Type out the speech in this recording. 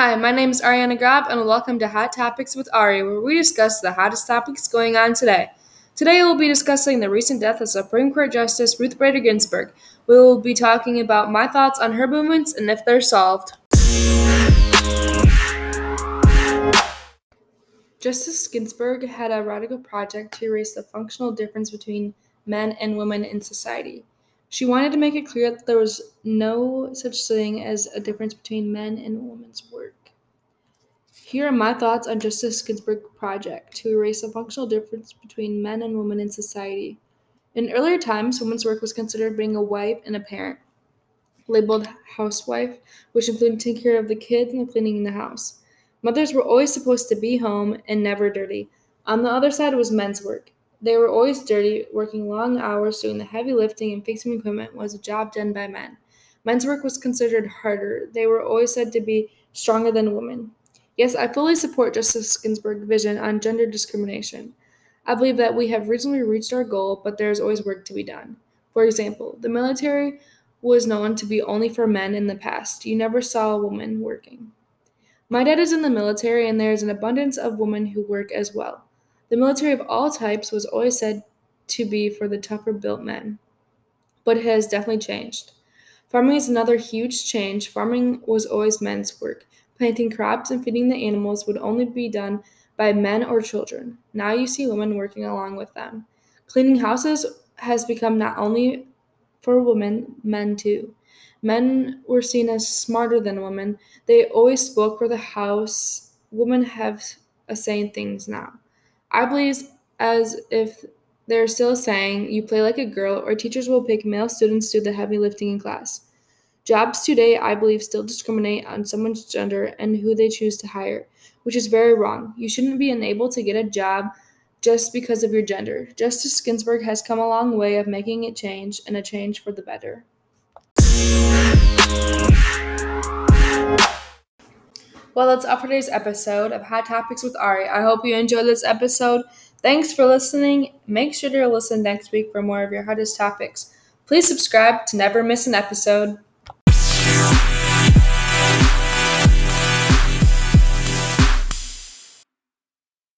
Hi, my name is Ariana Grab, and welcome to Hot Topics with Ari, where we discuss the hottest topics going on today. Today, we'll be discussing the recent death of Supreme Court Justice Ruth Bader Ginsburg. We will be talking about my thoughts on her movements and if they're solved. Justice Ginsburg had a radical project to erase the functional difference between men and women in society. She wanted to make it clear that there was no such thing as a difference between men and women's work. Here are my thoughts on Justice Ginsburg project to erase the functional difference between men and women in society. In earlier times, women's work was considered being a wife and a parent, labeled housewife, which included taking care of the kids and cleaning the house. Mothers were always supposed to be home and never dirty. On the other side was men's work. They were always dirty, working long hours, doing the heavy lifting and fixing equipment was a job done by men. Men's work was considered harder. They were always said to be stronger than women. Yes, I fully support Justice Ginsburg's vision on gender discrimination. I believe that we have recently reached our goal, but there is always work to be done. For example, the military was known to be only for men in the past. You never saw a woman working. My dad is in the military, and there is an abundance of women who work as well. The military of all types was always said to be for the tougher built men, but it has definitely changed. Farming is another huge change. Farming was always men's work. Planting crops and feeding the animals would only be done by men or children. Now you see women working along with them. Cleaning houses has become not only for women, men too. Men were seen as smarter than women. They always spoke for the house. Women have a say in things now. I believe as if they're still saying you play like a girl, or teachers will pick male students to do the heavy lifting in class. Jobs today, I believe, still discriminate on someone's gender and who they choose to hire, which is very wrong. You shouldn't be unable to get a job just because of your gender. Justice Ginsburg has come a long way of making it change and a change for the better. Well, that's all for today's episode of Hot Topics with Ari. I hope you enjoyed this episode. Thanks for listening. Make sure to listen next week for more of your hottest topics. Please subscribe to never miss an episode.